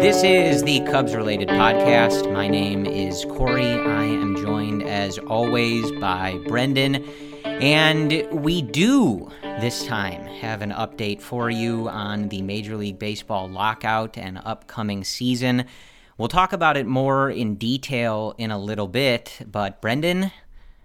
This is the Cubs related podcast. My name is Corey. I am joined as always by Brendan. And we do this time have an update for you on the Major League Baseball lockout and upcoming season. We'll talk about it more in detail in a little bit, but Brendan,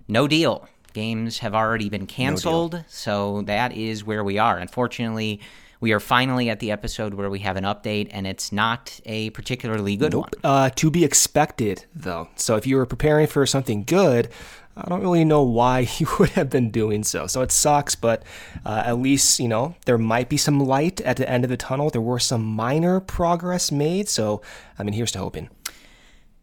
no deal. Games have already been canceled, no so that is where we are. Unfortunately, we are finally at the episode where we have an update, and it's not a particularly good nope. one. Uh, to be expected, though. So if you were preparing for something good, I don't really know why you would have been doing so. So it sucks, but uh, at least, you know, there might be some light at the end of the tunnel. There were some minor progress made. So, I mean, here's to hoping.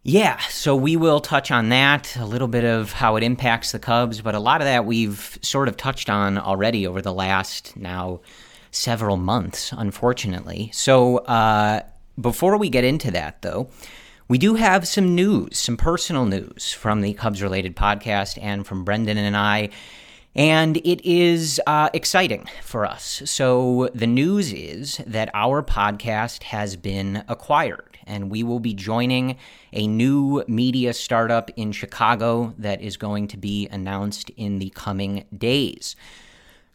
Yeah, so we will touch on that, a little bit of how it impacts the Cubs, but a lot of that we've sort of touched on already over the last now several months, unfortunately. So uh, before we get into that, though, we do have some news, some personal news from the Cubs related podcast and from Brendan and I. And it is uh, exciting for us. So, the news is that our podcast has been acquired, and we will be joining a new media startup in Chicago that is going to be announced in the coming days.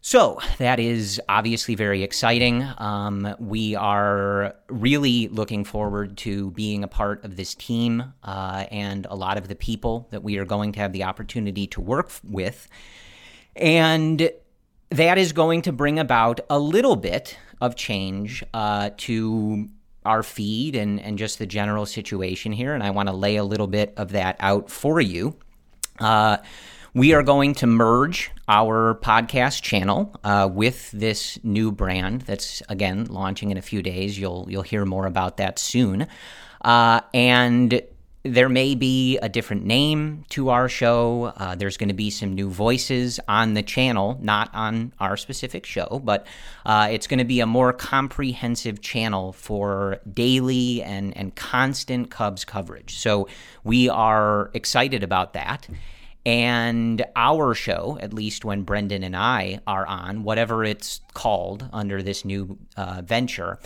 So that is obviously very exciting. Um, we are really looking forward to being a part of this team uh, and a lot of the people that we are going to have the opportunity to work with. And that is going to bring about a little bit of change uh, to our feed and, and just the general situation here. And I want to lay a little bit of that out for you. Uh, we are going to merge our podcast channel uh, with this new brand that's again launching in a few days. You'll you'll hear more about that soon, uh, and there may be a different name to our show. Uh, there's going to be some new voices on the channel, not on our specific show, but uh, it's going to be a more comprehensive channel for daily and, and constant Cubs coverage. So we are excited about that. And our show, at least when Brendan and I are on, whatever it's called under this new uh, venture,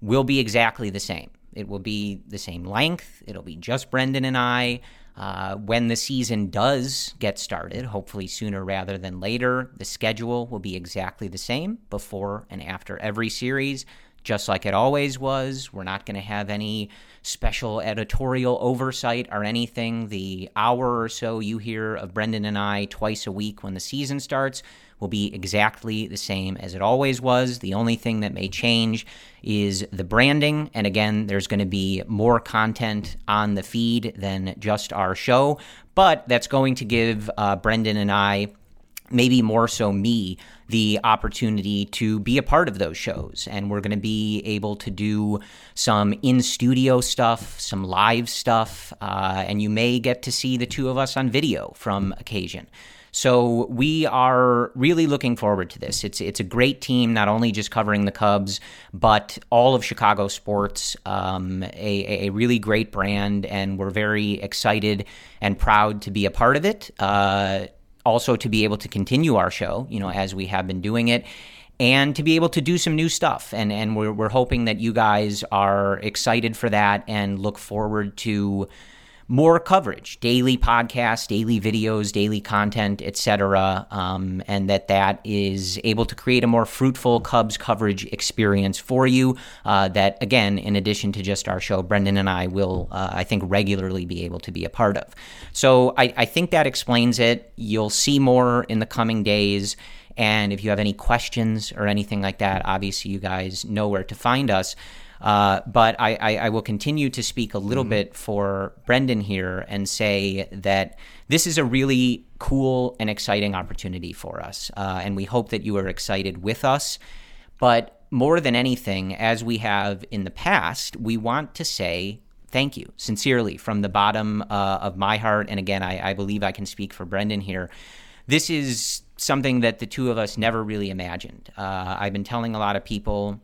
will be exactly the same. It will be the same length. It'll be just Brendan and I. Uh, when the season does get started, hopefully sooner rather than later, the schedule will be exactly the same before and after every series, just like it always was. We're not going to have any special editorial oversight or anything. The hour or so you hear of Brendan and I twice a week when the season starts will be exactly the same as it always was. The only thing that may change is the branding. And again, there's going to be more content on the feed than just our show, but that's going to give uh, Brendan and I maybe more so me, the opportunity to be a part of those shows. And we're going to be able to do some in studio stuff, some live stuff, uh, and you may get to see the two of us on video from occasion. So we are really looking forward to this. It's it's a great team, not only just covering the Cubs, but all of Chicago sports. Um, a, a really great brand, and we're very excited and proud to be a part of it. Uh, also to be able to continue our show, you know, as we have been doing it and to be able to do some new stuff. And and we're we're hoping that you guys are excited for that and look forward to more coverage, daily podcasts, daily videos, daily content, etc., um, and that that is able to create a more fruitful Cubs coverage experience for you. Uh, that again, in addition to just our show, Brendan and I will, uh, I think, regularly be able to be a part of. So I, I think that explains it. You'll see more in the coming days. And if you have any questions or anything like that, obviously you guys know where to find us. Uh, but I, I, I, will continue to speak a little mm-hmm. bit for Brendan here and say that this is a really cool and exciting opportunity for us. Uh, and we hope that you are excited with us. But more than anything, as we have in the past, we want to say thank you sincerely from the bottom uh, of my heart. And again, I, I believe I can speak for Brendan here. This is something that the two of us never really imagined. Uh, I've been telling a lot of people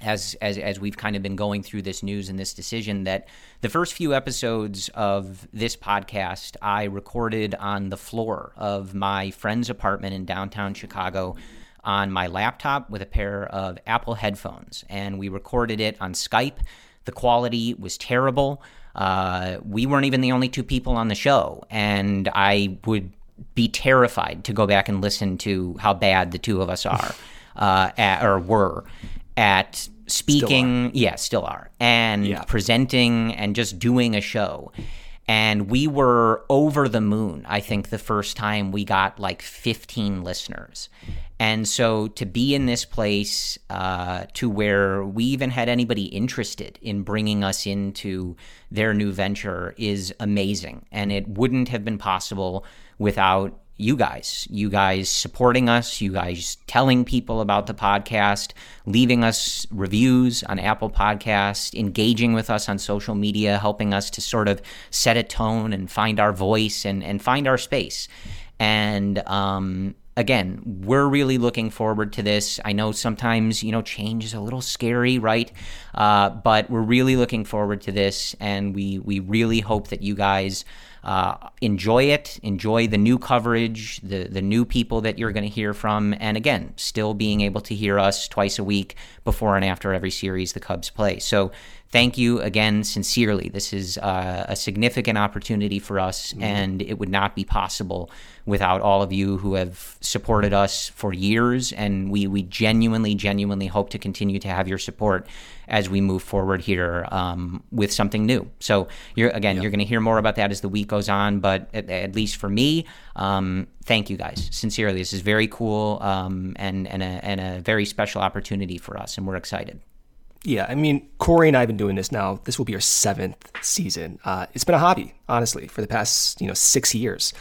as, as as we've kind of been going through this news and this decision that the first few episodes of this podcast I recorded on the floor of my friend's apartment in downtown Chicago on my laptop with a pair of Apple headphones and we recorded it on Skype. The quality was terrible. Uh, we weren't even the only two people on the show and I would be terrified to go back and listen to how bad the two of us are uh, at, or were at speaking. Still yeah, still are. And yeah. presenting and just doing a show. And we were over the moon, I think, the first time we got like 15 listeners. And so to be in this place uh, to where we even had anybody interested in bringing us into their new venture is amazing. And it wouldn't have been possible without you guys, you guys supporting us, you guys telling people about the podcast, leaving us reviews on Apple Podcasts, engaging with us on social media, helping us to sort of set a tone and find our voice and, and find our space. And um, again, we're really looking forward to this. I know sometimes, you know, change is a little scary, right? Uh, but we're really looking forward to this, and we, we really hope that you guys uh, enjoy it, enjoy the new coverage, the the new people that you're going to hear from, and again, still being able to hear us twice a week before and after every series the Cubs play. So thank you again, sincerely. This is uh, a significant opportunity for us, mm-hmm. and it would not be possible without all of you who have supported us for years. And we, we genuinely, genuinely hope to continue to have your support as we move forward here um, with something new. So, you're, again, you're going to hear more about that as the week goes on. But at, at least for me, um, thank you guys. Sincerely, this is very cool um, and, and, a, and a very special opportunity for us, and we're excited. Yeah, I mean, Corey and I have been doing this now. This will be our seventh season. Uh, it's been a hobby, honestly, for the past you know six years.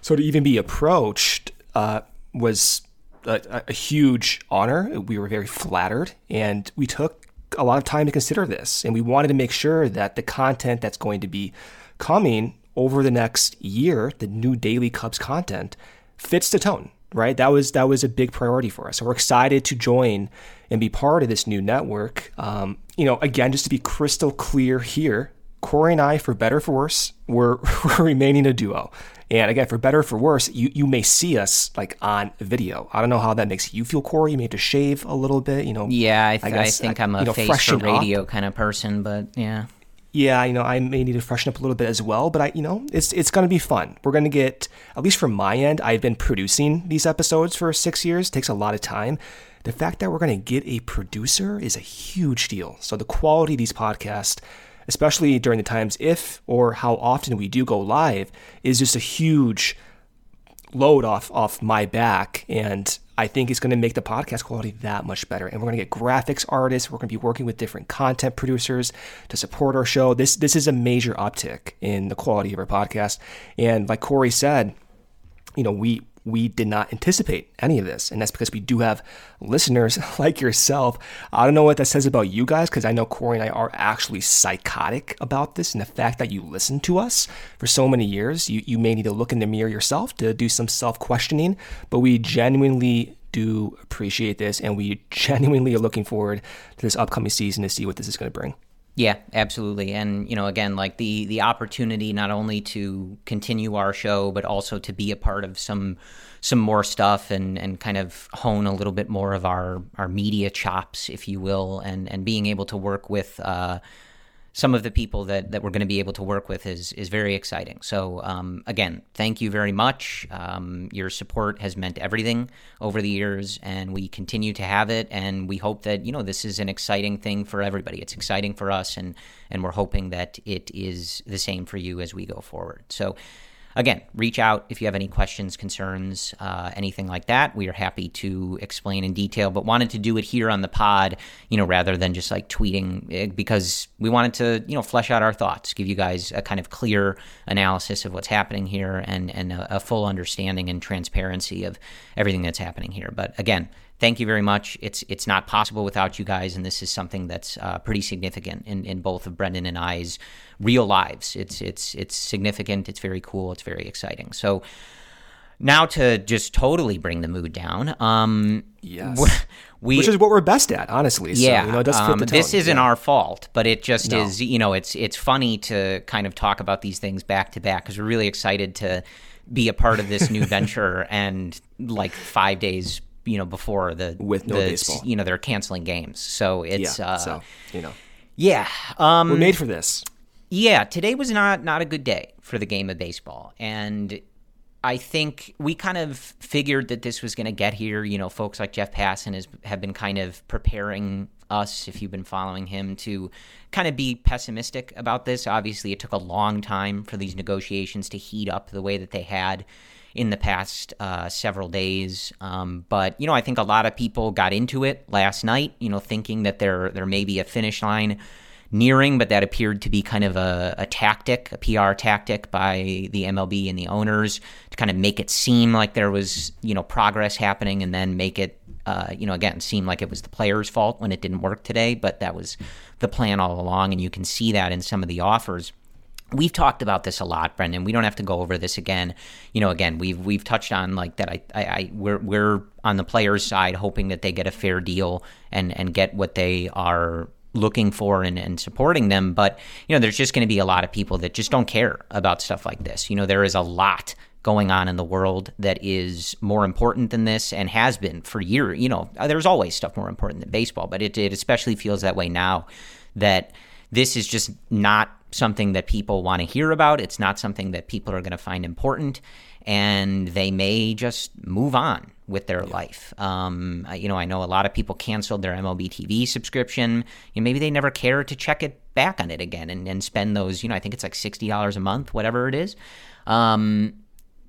So to even be approached uh, was a, a, huge honor. We were very flattered, and we took a lot of time to consider this. And we wanted to make sure that the content that's going to be coming over the next year, the new daily Cubs content, fits the tone. Right, that was that was a big priority for us. So we're excited to join and be part of this new network. Um, you know, again, just to be crystal clear here, Corey and I, for better for worse, we're, we're remaining a duo. And again, for better for worse, you, you may see us like on video. I don't know how that makes you feel, Corey. You may have to shave a little bit, you know. Yeah, I, th- I, I think I'm a you know, face for radio up. kind of person, but yeah. Yeah, you know, I may need to freshen up a little bit as well, but I, you know, it's it's going to be fun. We're going to get, at least from my end, I've been producing these episodes for six years. It takes a lot of time the fact that we're going to get a producer is a huge deal. So the quality of these podcasts, especially during the times if or how often we do go live, is just a huge load off off my back and I think it's going to make the podcast quality that much better. And we're going to get graphics artists. We're going to be working with different content producers to support our show. This this is a major uptick in the quality of our podcast. And like Corey said, you know, we we did not anticipate any of this. And that's because we do have listeners like yourself. I don't know what that says about you guys, because I know Corey and I are actually psychotic about this and the fact that you listen to us for so many years. You, you may need to look in the mirror yourself to do some self questioning, but we genuinely do appreciate this and we genuinely are looking forward to this upcoming season to see what this is going to bring. Yeah, absolutely. And you know, again, like the the opportunity not only to continue our show, but also to be a part of some some more stuff and and kind of hone a little bit more of our our media chops, if you will, and and being able to work with. Uh, some of the people that, that we're going to be able to work with is is very exciting. So um, again, thank you very much. Um, your support has meant everything over the years, and we continue to have it. And we hope that you know this is an exciting thing for everybody. It's exciting for us, and and we're hoping that it is the same for you as we go forward. So again, reach out if you have any questions, concerns, uh, anything like that. We are happy to explain in detail, but wanted to do it here on the pod, you know, rather than just like tweeting eh, because we wanted to, you know, flesh out our thoughts, give you guys a kind of clear analysis of what's happening here and, and a, a full understanding and transparency of everything that's happening here. But again, thank you very much. It's it's not possible without you guys, and this is something that's uh, pretty significant in, in both of Brendan and I's real lives. It's it's it's significant. It's very cool. It's very exciting. So now to just totally bring the mood down. Um, yes. We, Which is what we're best at, honestly. Yeah, so, you know, it um, This isn't yeah. our fault, but it just no. is. You know, it's it's funny to kind of talk about these things back to back because we're really excited to be a part of this new venture and like five days you know before the with no the, baseball. You know they're canceling games, so it's yeah, uh, so you know yeah. Um, we're made for this. Yeah, today was not not a good day for the game of baseball, and I think we kind of figured that this was going to get here. You know, folks like Jeff Passan has have been kind of preparing us, if you've been following him, to kind of be pessimistic about this. Obviously, it took a long time for these negotiations to heat up the way that they had in the past uh, several days. Um, but you know, I think a lot of people got into it last night. You know, thinking that there there may be a finish line nearing, but that appeared to be kind of a, a, tactic, a PR tactic by the MLB and the owners to kind of make it seem like there was you know progress happening, and then make it. Uh, you know, again, seem like it was the players' fault when it didn't work today, but that was the plan all along, and you can see that in some of the offers. We've talked about this a lot, Brendan. We don't have to go over this again. You know, again, we've we've touched on like that. I, I, I we're we're on the players' side, hoping that they get a fair deal and and get what they are looking for and, and supporting them. But you know, there's just going to be a lot of people that just don't care about stuff like this. You know, there is a lot going on in the world that is more important than this and has been for years. You know, there's always stuff more important than baseball, but it, it especially feels that way now that this is just not something that people want to hear about. It's not something that people are going to find important, and they may just move on with their yeah. life. Um, you know, I know a lot of people canceled their MLB TV subscription. You know, maybe they never care to check it back on it again and, and spend those. You know, I think it's like sixty dollars a month, whatever it is. Um,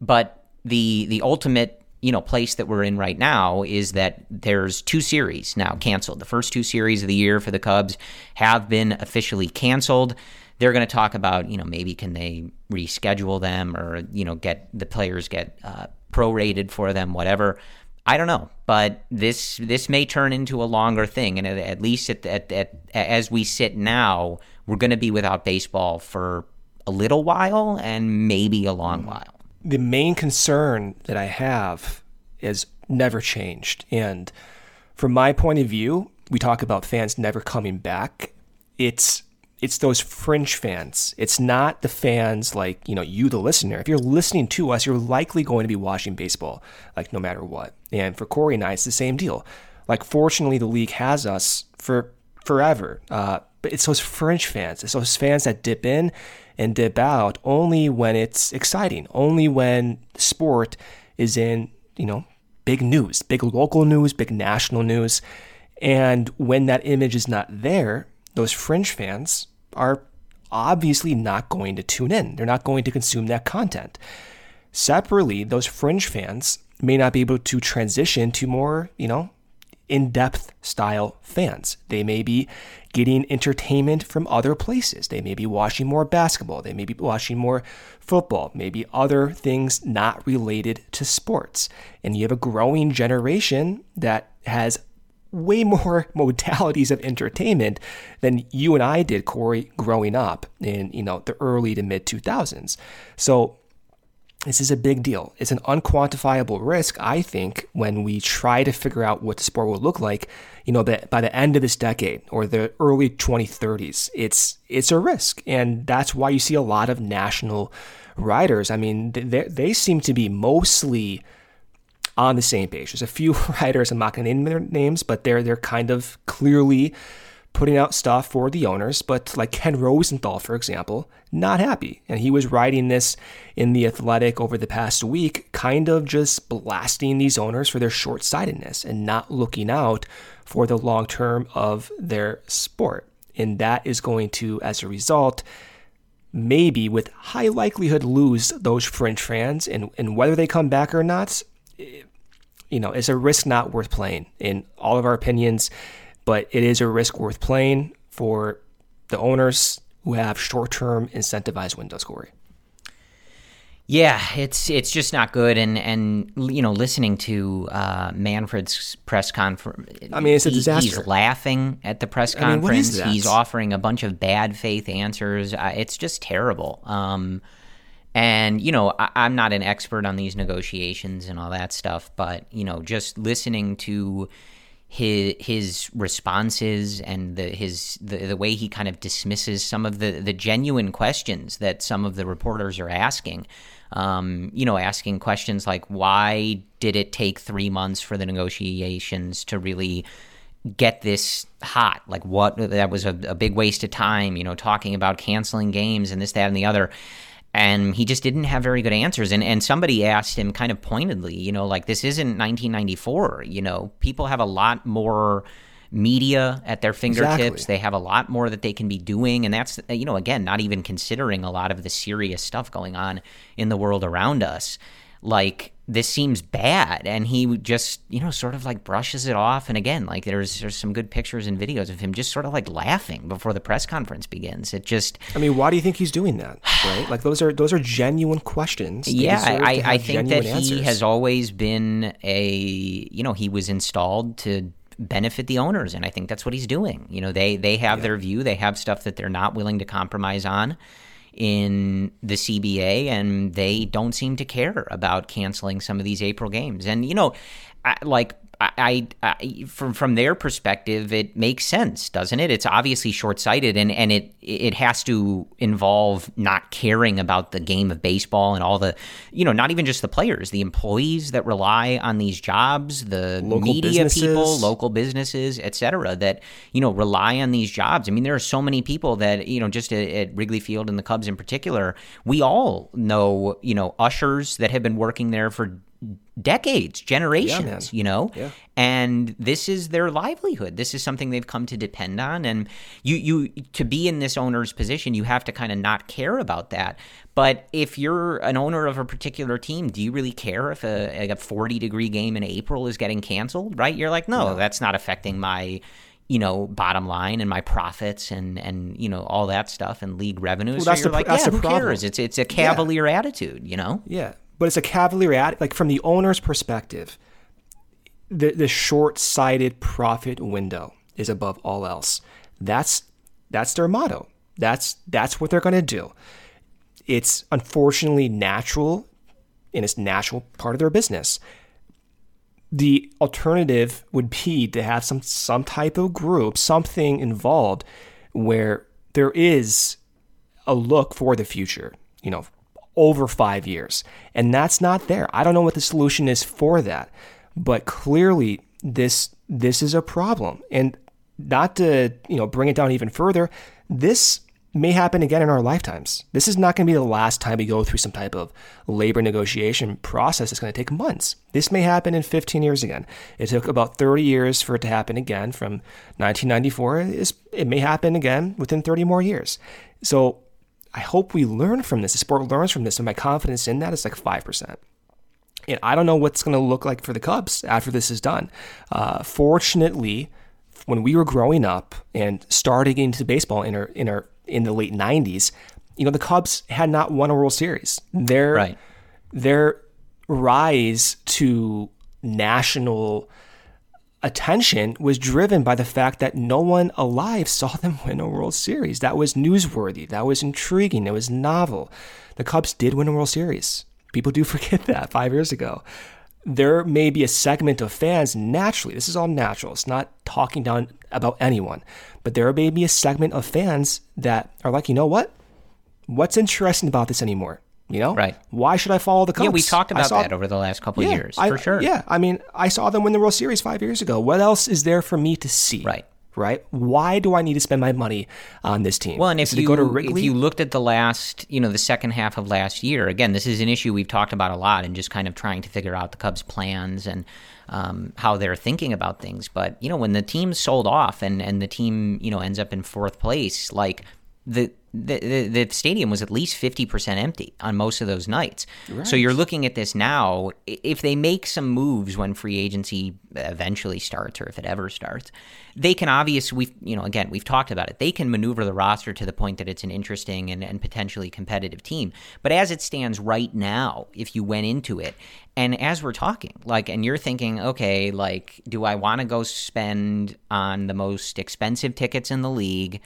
but the the ultimate you know place that we're in right now is that there's two series now canceled. The first two series of the year for the Cubs have been officially canceled. They're going to talk about you know maybe can they reschedule them or you know get the players get uh, prorated for them, whatever. I don't know, but this this may turn into a longer thing, and at, at least at, at, at, as we sit now, we're going to be without baseball for a little while and maybe a long while the main concern that I have is never changed. And from my point of view, we talk about fans never coming back. It's it's those fringe fans. It's not the fans like, you know, you the listener. If you're listening to us, you're likely going to be watching baseball, like no matter what. And for Corey and I, it's the same deal. Like fortunately the league has us for forever. Uh, but it's those fringe fans. It's those fans that dip in and dip out only when it's exciting, only when sport is in, you know, big news, big local news, big national news. And when that image is not there, those fringe fans are obviously not going to tune in. They're not going to consume that content. Separately, those fringe fans may not be able to transition to more, you know, in depth style fans. They may be getting entertainment from other places. They may be watching more basketball. They may be watching more football, maybe other things not related to sports. And you have a growing generation that has way more modalities of entertainment than you and I did, Corey, growing up in, you know, the early to mid 2000s. So this is a big deal. It's an unquantifiable risk, I think, when we try to figure out what the sport will look like. You know, that by the end of this decade or the early 2030s, it's it's a risk, and that's why you see a lot of national riders. I mean, they they seem to be mostly on the same page. There's a few riders I'm not going to name their names, but they're they're kind of clearly putting out stuff for the owners, but like Ken Rosenthal, for example, not happy. And he was writing this in The Athletic over the past week, kind of just blasting these owners for their short sightedness and not looking out for the long term of their sport. And that is going to, as a result, maybe with high likelihood lose those fringe fans. And, and whether they come back or not, you know, is a risk not worth playing in all of our opinions but it is a risk worth playing for the owners who have short-term incentivized windows, Corey. Yeah, it's it's just not good, and and you know, listening to uh, Manfred's press conference. I mean, it's a disaster. He's laughing at the press I mean, conference. he's offering a bunch of bad faith answers. Uh, it's just terrible. Um, and you know, I, I'm not an expert on these negotiations and all that stuff, but you know, just listening to his his responses and the his the, the way he kind of dismisses some of the the genuine questions that some of the reporters are asking. Um, you know, asking questions like why did it take three months for the negotiations to really get this hot? Like what that was a, a big waste of time. You know, talking about canceling games and this, that, and the other and he just didn't have very good answers. And and somebody asked him kind of pointedly you know like this isn't 1994 you know people have a lot more media at their fingertips. Exactly. they have a lot more that they can be doing. And that's you know again not even considering a lot of the serious stuff going on in the world around us. Like this seems bad. And he just you know sort of like brushes it off. And again like there's there's some good pictures and videos of him just sort of like laughing before the press conference begins. It just I mean, why do you think he's doing that? Right? Like those are those are genuine questions. Yeah I, I think that genuine he has always been a you know he was installed to benefit the owners. And i think that's what he's doing. You know they they have their view. They have stuff that they're not willing to compromise on in the cba and they don't seem to care about canceling some of these april games. And you know like I, I, from from their perspective, it makes sense, doesn't it? It's obviously short sighted, and, and it it has to involve not caring about the game of baseball and all the, you know, not even just the players, the employees that rely on these jobs, the Local media businesses. people, local businesses, et cetera, that you know rely on these jobs. I mean, there are so many people that you know, just at, at Wrigley Field and the Cubs in particular, we all know, you know, ushers that have been working there for decades, generations, you know? Yeah. And this is their livelihood. This is something they've come to depend on. And you, you to be in this owner's position, you have to kind of not care about that. But if you're an owner of a particular team, do you really care if a, like a 40 degree game in April is getting canceled? Right? You're like, no, that's not affecting my you know bottom line and my profits and and you know all that stuff and league revenues. Well, so that's you're the like, yeah, who problem. cares? It's it's a cavalier attitude, you know. Yeah, but it's a cavalier at like from the owner's perspective. The the short-sighted profit window is above all else. That's that's their motto. That's that's what they're going to do. It's unfortunately natural, and it's natural part of their business. The alternative would be to have some some type of group, something involved, where there is a look for the future, you know, over five years. And that's not there. I don't know what the solution is for that. But clearly this this is a problem. And not to, you know, bring it down even further, this may happen again in our lifetimes. This is not going to be the last time we go through some type of labor negotiation process. It's going to take months. This may happen in 15 years again. It took about 30 years for it to happen again from 1994. It may happen again within 30 more years. So I hope we learn from this. The sport learns from this, and my confidence in that is like 5%. And I don't know what's going to look like for the Cubs after this is done. Uh, fortunately, when we were growing up and starting into baseball in our in our in the late '90s, you know the Cubs had not won a World Series. Their Right. their rise to national attention was driven by the fact that no one alive saw them win a World Series. That was newsworthy. That was intriguing. It was novel. The Cubs did win a World Series. People do forget that five years ago. There may be a segment of fans naturally, this is all natural, it's not talking down about anyone, but there may be a segment of fans that are like, you know what? What's interesting about this anymore? You know? Right. Why should I follow the Cubs? Yeah, we talked about saw- that over the last couple of years, I- for sure. Yeah, I mean, I saw them win the World Series five years ago. What else is there for me to see? Right. right? Why do I need to spend my money on this team? Well, and if you go to if you looked at the last, you know, the second half of last year, again, this is an issue we've talked about a lot, and just kind of trying to figure out the Cubs' plans and um, how they're thinking about things. But you know, when the team sold off and and the team you know ends up in fourth place, like the the, the, stadium was at least 50% empty on most of those nights. So you're looking at this now. If they make some moves when free agency eventually starts, or if it ever starts, they can obviously, we've, you know, again, we've talked about it. They can maneuver the roster to the point that it's an interesting and, and potentially competitive team. But as it stands right now, if you went into it, and as we're talking, like, and you're thinking, okay, like, do I want to go spend on the most expensive tickets in the league?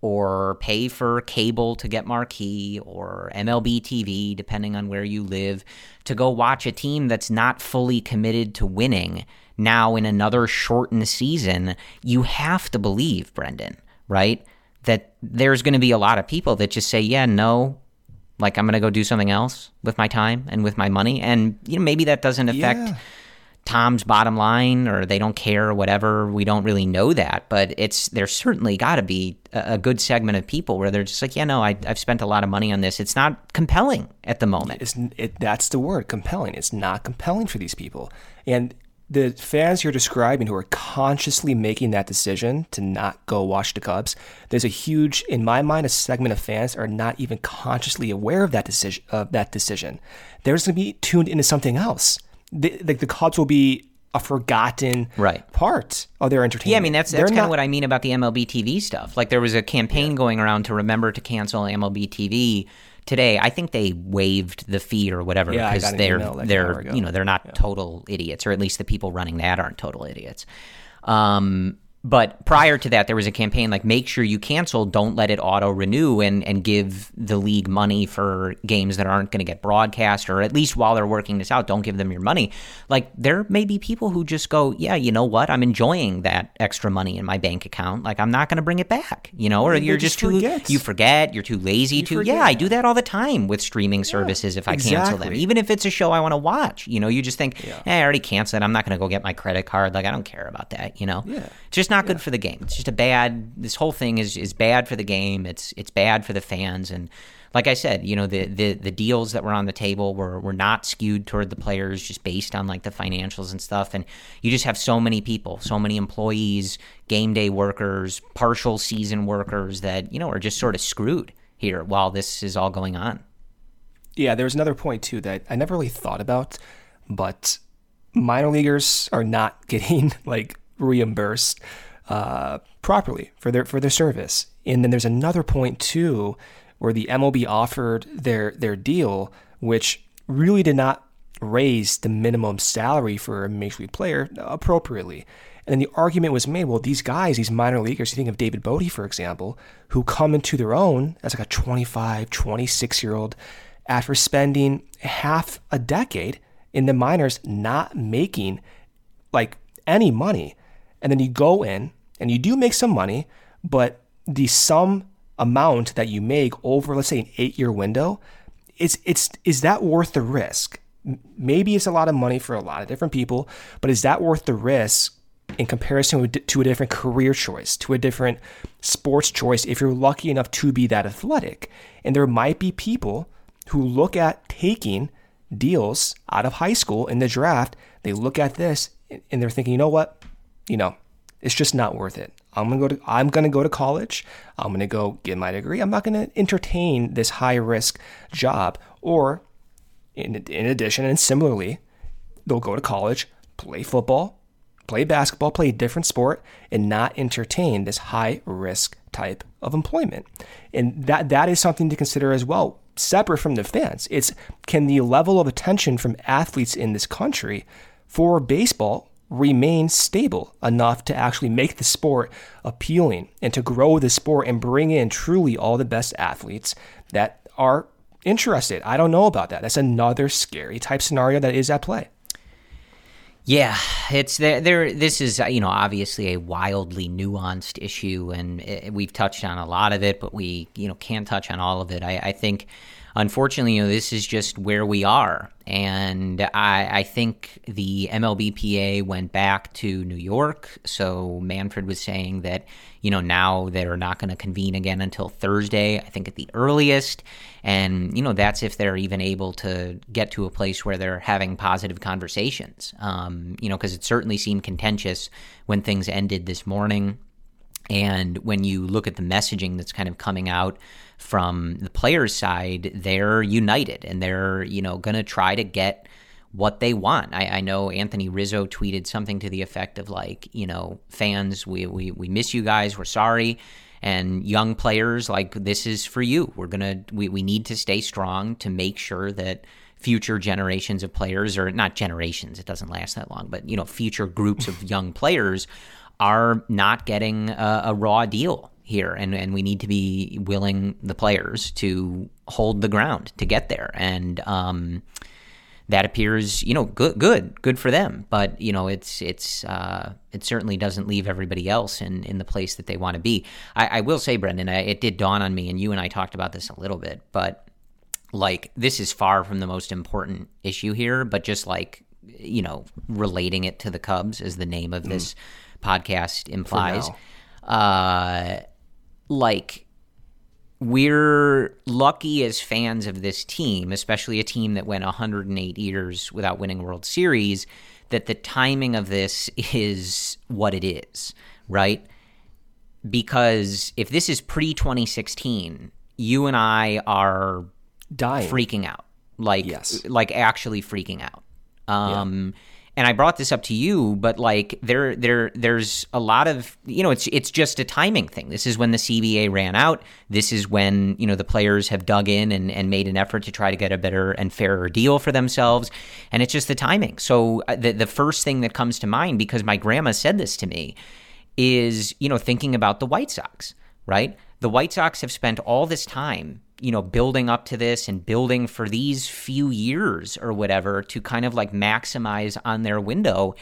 Or pay for cable to get marquee or MLB TV, depending on where you live, to go watch a team that's not fully committed to winning now in another shortened season, you have to believe, Brendan, right? That there's going to be a lot of people that just say, yeah, no, like I'm going to go do something else with my time and with my money. And, you know, maybe that doesn't affect. Yeah. Tom's bottom line or they don't care or whatever. We don't really know that, but it's there's certainly got to be a, a good segment of people where they're just like, yeah, no, I, I've spent a lot of money on this. It's not compelling at the moment. It's, it, that's the word, compelling. It's not compelling for these people. And the fans you're describing who are consciously making that decision to not go watch the Cubs, there's a huge, in my mind, a segment of fans are not even consciously aware of that decision. Of that decision, they're just going to be tuned into something else. The, like the Cubs will be a forgotten Right. part of their entertainment. Yeah, I mean that's that's kind of what I mean about the MLB TV stuff. Like there was a campaign going around to remember to cancel MLB TV today. I think they waived the fee or whatever because an they're they're you know they're not total idiots, or at least the people running that aren't total idiots. Um, but prior to that, there was a campaign like make sure you cancel, don't let it auto renew, and and give the league money for games that aren't going to get broadcast, or at least while they're working this out, don't give them your money. Like there may be people who just go, yeah, you know what, I'm enjoying that extra money in my bank account. Like I'm not going to bring it back, you know, or They you're just just, too forget. you forget, you're too lazy to. Yeah, I do that all the time with streaming services if I cancel them, even if it's a show I want to watch. You know, you just think, eh, I already canceled it. I'm not going to go get my credit card. Like I don't care about that. You know, Yeah. it's just not good for the game. It's just a bad. This whole thing is is bad for the game. It's it's bad for the fans and. Like I said, you know the, the, the deals that were on the table were, were not skewed toward the players just based on like the financials and stuff. And you just have so many people, so many employees, game day workers, partial season workers that you know are just sort of screwed here while this is all going on. Yeah, there's another point too that I never really thought about, but minor leaguers are not getting like reimbursed uh, properly for their for their service. And then there's another point too where the MLB offered their their deal, which really did not raise the minimum salary for a major league player appropriately. And then the argument was made, well, these guys, these minor leaguers, you think of David Bote, for example, who come into their own as like a 25, 26 year old after spending half a decade in the minors not making like any money. And then you go in and you do make some money, but the sum amount that you make over, let's say, an eight year window, it's, it's, is that worth the risk? Maybe it's a lot of money for a lot of different people, but is that worth the risk in comparison to a different career choice, to a different sports choice if you're lucky enough to be that athletic? And there might be people who look at taking deals out of high school in the draft, they look at this and they're thinking, you know what? You know, it's just not worth it. I'm gonna go to I'm gonna go to college. I'm gonna go get my degree. I'm not gonna entertain this high risk job. Or in, in addition and similarly, they'll go to college, play football, play basketball, play a different sport, and not entertain this high risk type of employment. And that that is something to consider as well, separate from the fans. It's can the level of attention from athletes in this country for baseball remain stable enough to actually make the sport appealing and to grow the sport and bring in truly all the best athletes that are interested. I don't know about that. That's another scary type scenario that is at play. Yeah, it's there. There, this is you know obviously a wildly nuanced issue, and it, we've touched on a lot of it, but we you know can't touch on all of it. I, I think unfortunately, you know, this is just where we are. And I, I think the MLBPA went back to New York. So Manfred was saying that, you know, now they're not going to convene again until Thursday, I think at the earliest. And, you know, that's if they're even able to get to a place where they're having positive conversations. Um, you know, because it certainly seemed contentious when things ended this morning. And when you look at the messaging that's kind of coming out from the players' side, they're united and they're, you know, going to try to get what they want. I, I, know Anthony Rizzo tweeted something to the effect of like, you know, fans, we, we, we miss you guys, we're sorry. And young players, like, this is for you. We're going to, we, we need to stay strong to make sure that future generations of players, or not generations, it doesn't last that long, but, you know, future groups of young players are not getting a, a raw deal here, and and we need to be willing the players to hold the ground to get there, and um, that appears you know good good good for them, but you know it's it's uh, it certainly doesn't leave everybody else in in the place that they want to be. I, I will say, Brendan, I, it did dawn on me, and you and I talked about this a little bit, but like this is far from the most important issue here, but just like you know relating it to the Cubs as the name of this. Mm podcast implies. Uh, like we're lucky as fans of this team, especially a team that went 108 years without winning World Series, that the timing of this is what it is, right? Because if this is pre 2016, you and I are dying, freaking out, like yes. like actually freaking out. Um, yeah and I brought this up to you, but like there there there's a lot of you know it's it's just a timing thing. This is when the CBA ran out. This is when you know the players have dug in and, and made an effort to try to get a better and fairer deal for themselves, and it's just the timing. So uh, the the first thing that comes to mind because my grandma said this to me is you know thinking about the White Sox, right? The White Sox have spent all this time you know, building up to this and building for these few years or whatever to kind of like maximize on their window.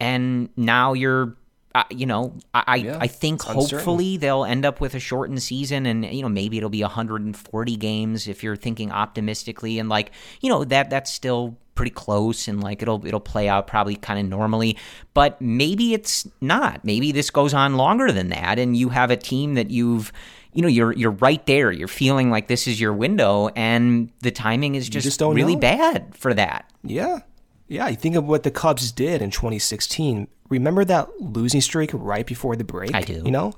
And now you're, uh, you know, I yeah, I think hopefully they'll end up with a shortened season, and you know maybe it'll be 140 games if you're thinking optimistically, and like you know that that's still pretty close and like it'll it'll play out probably kind of normally. But maybe it's not. Maybe this goes on longer than that and you have a team that you've you know you're you're right there. You're feeling like this is your window, and the timing is just, just really know. bad for that. Yeah, yeah. You think of what the Cubs did in 2016. Remember that losing streak right before the break? I do. You know,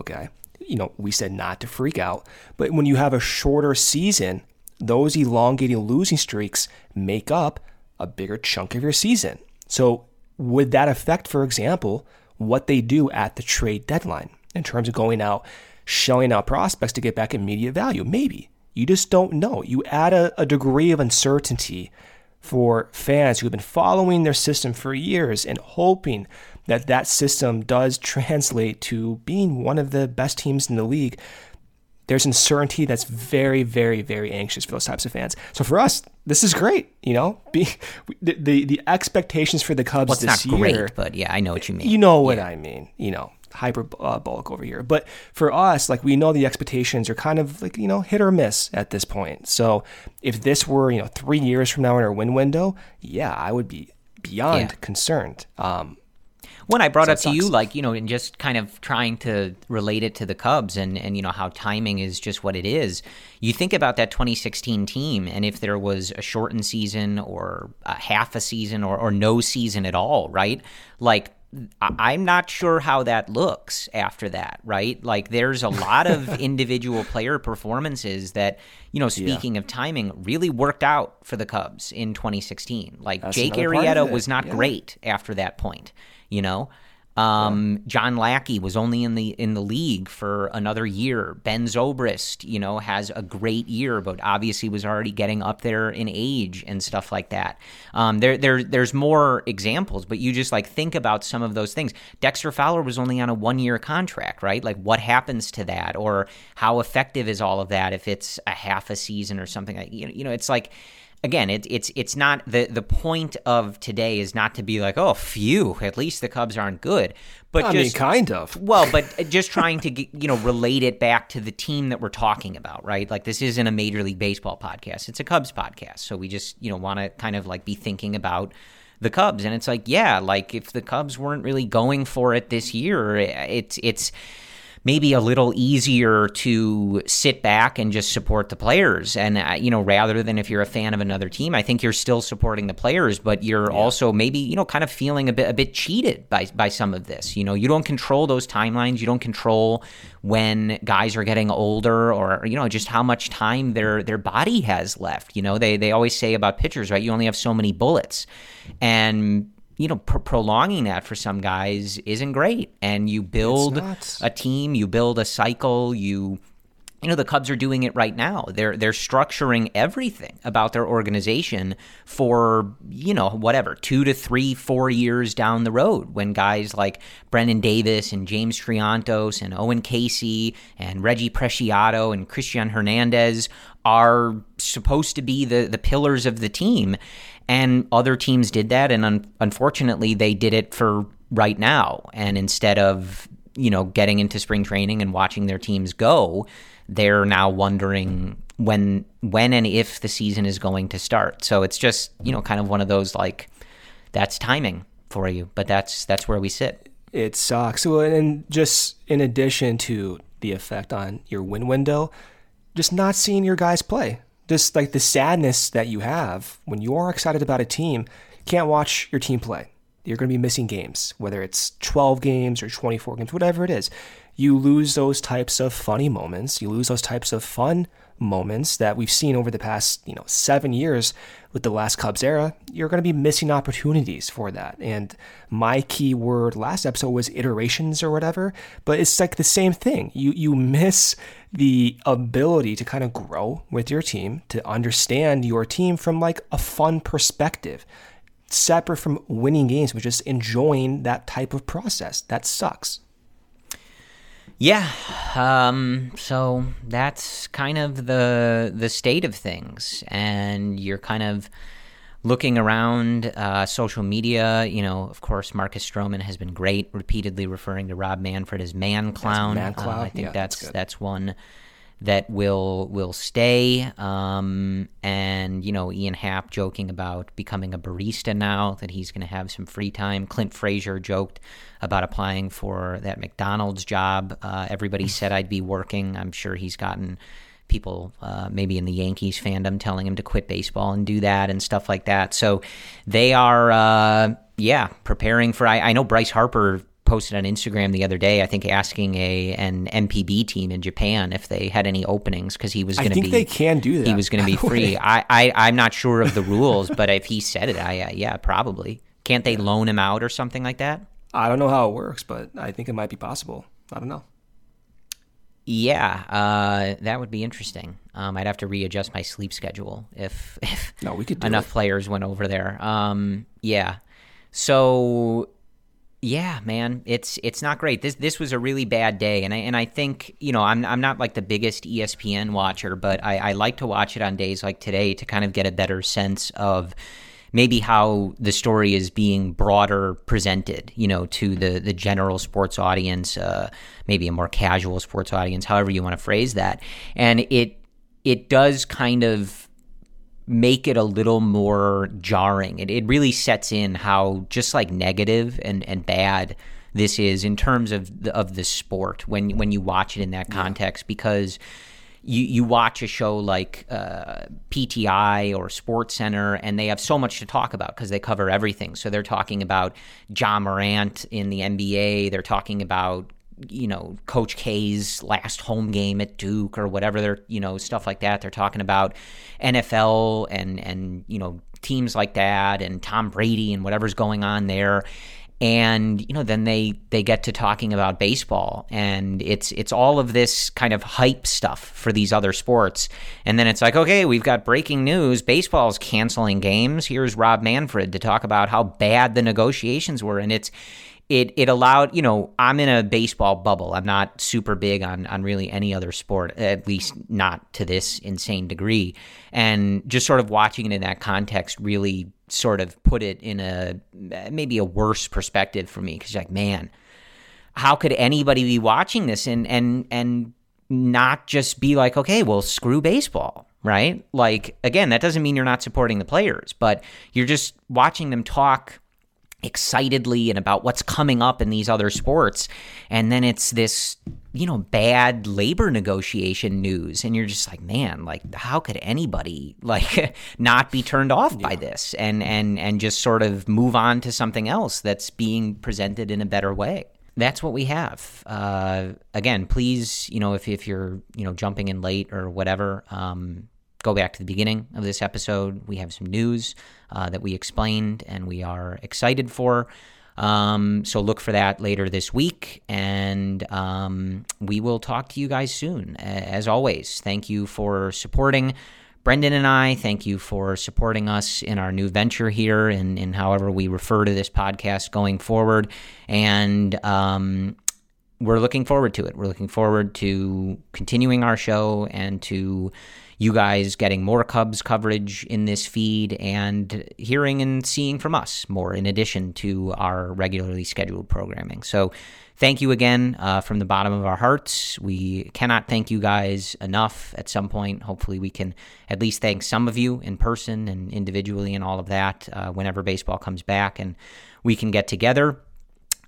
okay. You know, we said not to freak out, but when you have a shorter season, those elongating losing streaks make up a bigger chunk of your season. So, would that affect, for example, what they do at the trade deadline in terms of going out shelling out prospects to get back immediate value. Maybe. You just don't know. You add a, a degree of uncertainty for fans who have been following their system for years and hoping that that system does translate to being one of the best teams in the league. There's uncertainty that's very, very, very anxious for those types of fans. So for us, this is great. You know, Be, the, the, the expectations for the Cubs well, this year. Great, but yeah, I know what you mean. You know what yeah. I mean. You know, hyperbolic over here. But for us, like we know the expectations are kind of like, you know, hit or miss at this point. So if this were, you know, three years from now in our win window, yeah, I would be beyond yeah. concerned. Um, when I brought so up to you, like, you know, and just kind of trying to relate it to the Cubs and, and, you know, how timing is just what it is, you think about that 2016 team, and if there was a shortened season or a half a season or, or no season at all, right? Like, I'm not sure how that looks after that, right? Like, there's a lot of individual player performances that, you know, speaking yeah. of timing, really worked out for the Cubs in 2016. Like, That's Jake Arrieta was not yeah. great after that point, you know? Um. John Lackey was only in the in the league for another year. Ben Zobrist, you know, has a great year, but obviously was already getting up there in age and stuff like that. Um, there, there, there's more examples, but you just like think about some of those things. Dexter Fowler was only on a one year contract, right? Like, what happens to that, or how effective is all of that if it's a half a season or something like? You know, it's like again, it, it's it's not the the point of today is not to be like, oh, phew, at least the Cubs aren't good, but I just mean, kind of. well, but just trying to get, you know relate it back to the team that we're talking about, right? Like this isn't a Major League Baseball podcast; it's a Cubs podcast, so we just you know want to kind of like be thinking about the Cubs, and it's like, yeah, like if the Cubs weren't really going for it this year, it's it's maybe a little easier to sit back and just support the players. And, uh, you know, rather than if you're a fan of another team, I think you're still supporting the players, but you're yeah. also maybe, you know, kind of feeling a bit, a bit cheated by, by some of this. You know, you don't control those timelines. You don't control when guys are getting older or, you know, just how much time their, their body has left. You know, they, they always say about pitchers, right? You only have so many bullets. And you know, pr- prolonging that for some guys isn't great. And you build a team, you build a cycle, you you know the Cubs are doing it right now. They're they're structuring everything about their organization for you know whatever two to three four years down the road when guys like Brennen Davis and James Triantos and Owen Caissie and Reggie Preciado and Cristian Hernandez are supposed to be the the pillars of the team and other teams did that, and un- unfortunately, they did it for right now. And instead of you know getting into spring training and watching their teams go, they're now wondering when when and if the season is going to start. So it's just you know kind of one of those like that's timing for you, but that's that's where we sit. It sucks. So and just in addition to the effect on your win window, just not seeing your guys play this like the sadness that you have when you are excited about a team, can't watch your team play. You're going to be missing games, whether it's 12 games or 24 games, whatever it is. You lose those types of funny moments. You lose those types of fun moments that we've seen over the past, you know, seven years with the last Cubs era, you're going to be missing opportunities for that. And my key word last episode was iterations or whatever, but it's like the same thing. You you miss the ability to kind of grow with your team, to understand your team from like a fun perspective, separate from winning games, but just enjoying that type of process. That sucks. Yeah. Um, so that's kind of the the state of things, and you're kind of looking around uh, social media. You know, of course, Marcus Stroman has been great, repeatedly referring to Rob Manfred as man clown. Man clown. Uh, I think yeah, that's that's, that's one that will will stay. Um, and you know, Ian Happ joking about becoming a barista now that he's going to have some free time. Clint Frazier joked about applying for that McDonald's job. Uh, everybody said I'd be working. I'm sure he's gotten people uh, maybe in the Yankees fandom telling him to quit baseball and do that and stuff like that. So they are, uh, yeah, preparing for. I, I know Bryce Harper posted on Instagram the other day, I think asking a an NPB team in Japan if they had any openings because he was going to be. I think they can do that. He was going to be free. I, I I'm not sure of the rules, but if he said it, I uh, yeah probably. Can't they loan him out or something like that? I don't know how it works, but I think it might be possible. I don't know. Yeah, uh, that would be interesting. Um, I'd have to readjust my sleep schedule if, if no, we could enough it. players went over there. Um, yeah, so yeah, man, it's it's not great. This this was a really bad day, and I and I think you know I'm I'm not like the biggest ESPN watcher, but I, I like to watch it on days like today to kind of get a better sense of maybe how the story is being broader presented, you know, to the the general sports audience, uh, maybe a more casual sports audience, however you want to phrase that, and it it does kind of make it a little more jarring. It, it really sets in how just like negative and, and bad this is in terms of the, of the sport when when you watch it in that context yeah. because you you watch a show like uh, PTI or SportsCenter and they have so much to talk about because they cover everything. So they're talking about Ja Morant in the NBA. They're talking about you know coach k's last home game at duke or whatever they're you know stuff like that they're talking about. Nfl and and you know teams like that and tom brady and whatever's going on there. And you know then they they get to talking about baseball. And it's it's all of this kind of hype stuff for these other sports. And then it's like okay we've got breaking news. Baseball's canceling games. Here's rob manfred to talk about how bad the negotiations were. And it's it it allowed you know I'm in a baseball bubble. I'm not super big on on really any other sport, at least not to this insane degree. And just sort of watching it in that context really sort of put it in a maybe a worse perspective for me because like man, how could anybody be watching this and and and not just be like okay, well screw baseball right? Like, again, that doesn't mean you're not supporting the players, but you're just watching them talk excitedly and about what's coming up in these other sports. And then it's this, you know, bad labor negotiation news. And you're just like, man, like how could anybody like not be turned off yeah. by this and and and just sort of move on to something else that's being presented in a better way? That's what we have. Uh, again, please, you know, if, if you're, you know, jumping in late or whatever, um, go back to the beginning of this episode. We have some news uh, that we explained and we are excited for. Um, so look for that later this week, and um, we will talk to you guys soon. As always, thank you for supporting Brendan and I. Thank you for supporting us in our new venture here, and in, in, however we refer to this podcast going forward. And um, we're looking forward to it. We're looking forward to continuing our show and to you guys getting more Cubs coverage in this feed and hearing and seeing from us more in addition to our regularly scheduled programming. So, thank you again uh, from the bottom of our hearts. We cannot thank you guys enough at some point. Hopefully, we can at least thank some of you in person and individually and all of that uh, whenever baseball comes back and we can get together.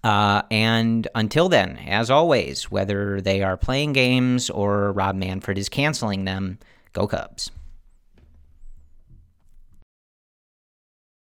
Uh, and until then, as always, whether they are playing games or Rob Manfred is canceling them, Go Cubs.